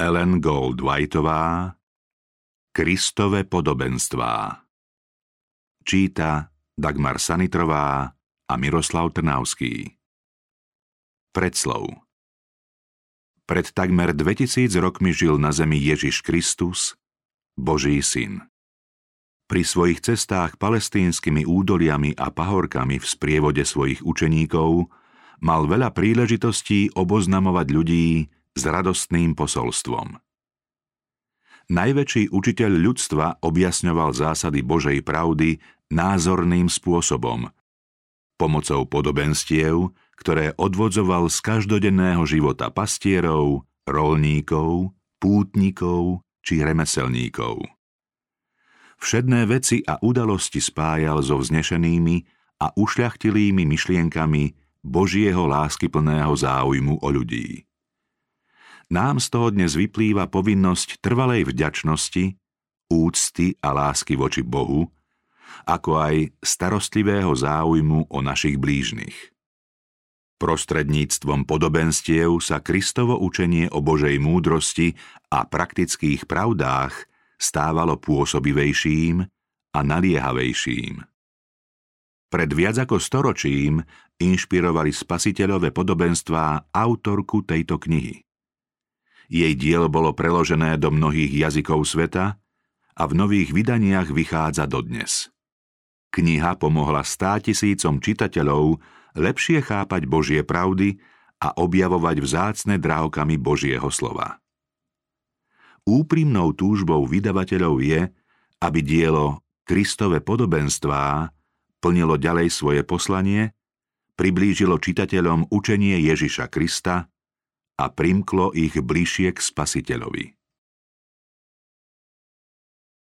Ellen Gold Whiteová Kristové podobenstvá Číta Dagmar Sanitrová a Miroslav Trnavský. Predslov. Pred takmer 2000 rokmi žil na zemi Ježiš Kristus, Boží syn. Pri svojich cestách palestínskymi údoliami a pahorkami v sprievode svojich učeníkov mal veľa príležitostí oboznamovať ľudí s radostným posolstvom. Najväčší učiteľ ľudstva objasňoval zásady Božej pravdy názorným spôsobom, pomocou podobenstiev, ktoré odvodzoval z každodenného života pastierov, rolníkov, pútnikov či remeselníkov. Všedné veci a udalosti spájal so vznešenými a ušľachtilými myšlienkami Božieho láskyplného záujmu o ľudí. Nám z toho dnes vyplýva povinnosť trvalej vďačnosti, úcty a lásky voči Bohu, ako aj starostlivého záujmu o našich blížnych. Prostredníctvom podobenstiev sa Kristovo učenie o Božej múdrosti a praktických pravdách stávalo pôsobivejším a naliehavejším. Pred viac ako storočím inšpirovali spasiteľové podobenstvá autorku tejto knihy. Jej dielo bolo preložené do mnohých jazykov sveta a v nových vydaniach vychádza dodnes. Kniha pomohla státisícom čitateľov lepšie chápať Božie pravdy a objavovať vzácne drávkami Božieho slova. Úprimnou túžbou vydavateľov je, aby dielo Kristove podobenstvá plnilo ďalej svoje poslanie, priblížilo čitateľom učenie Ježiša Krista a primklo ich bližšie k spasiteľovi.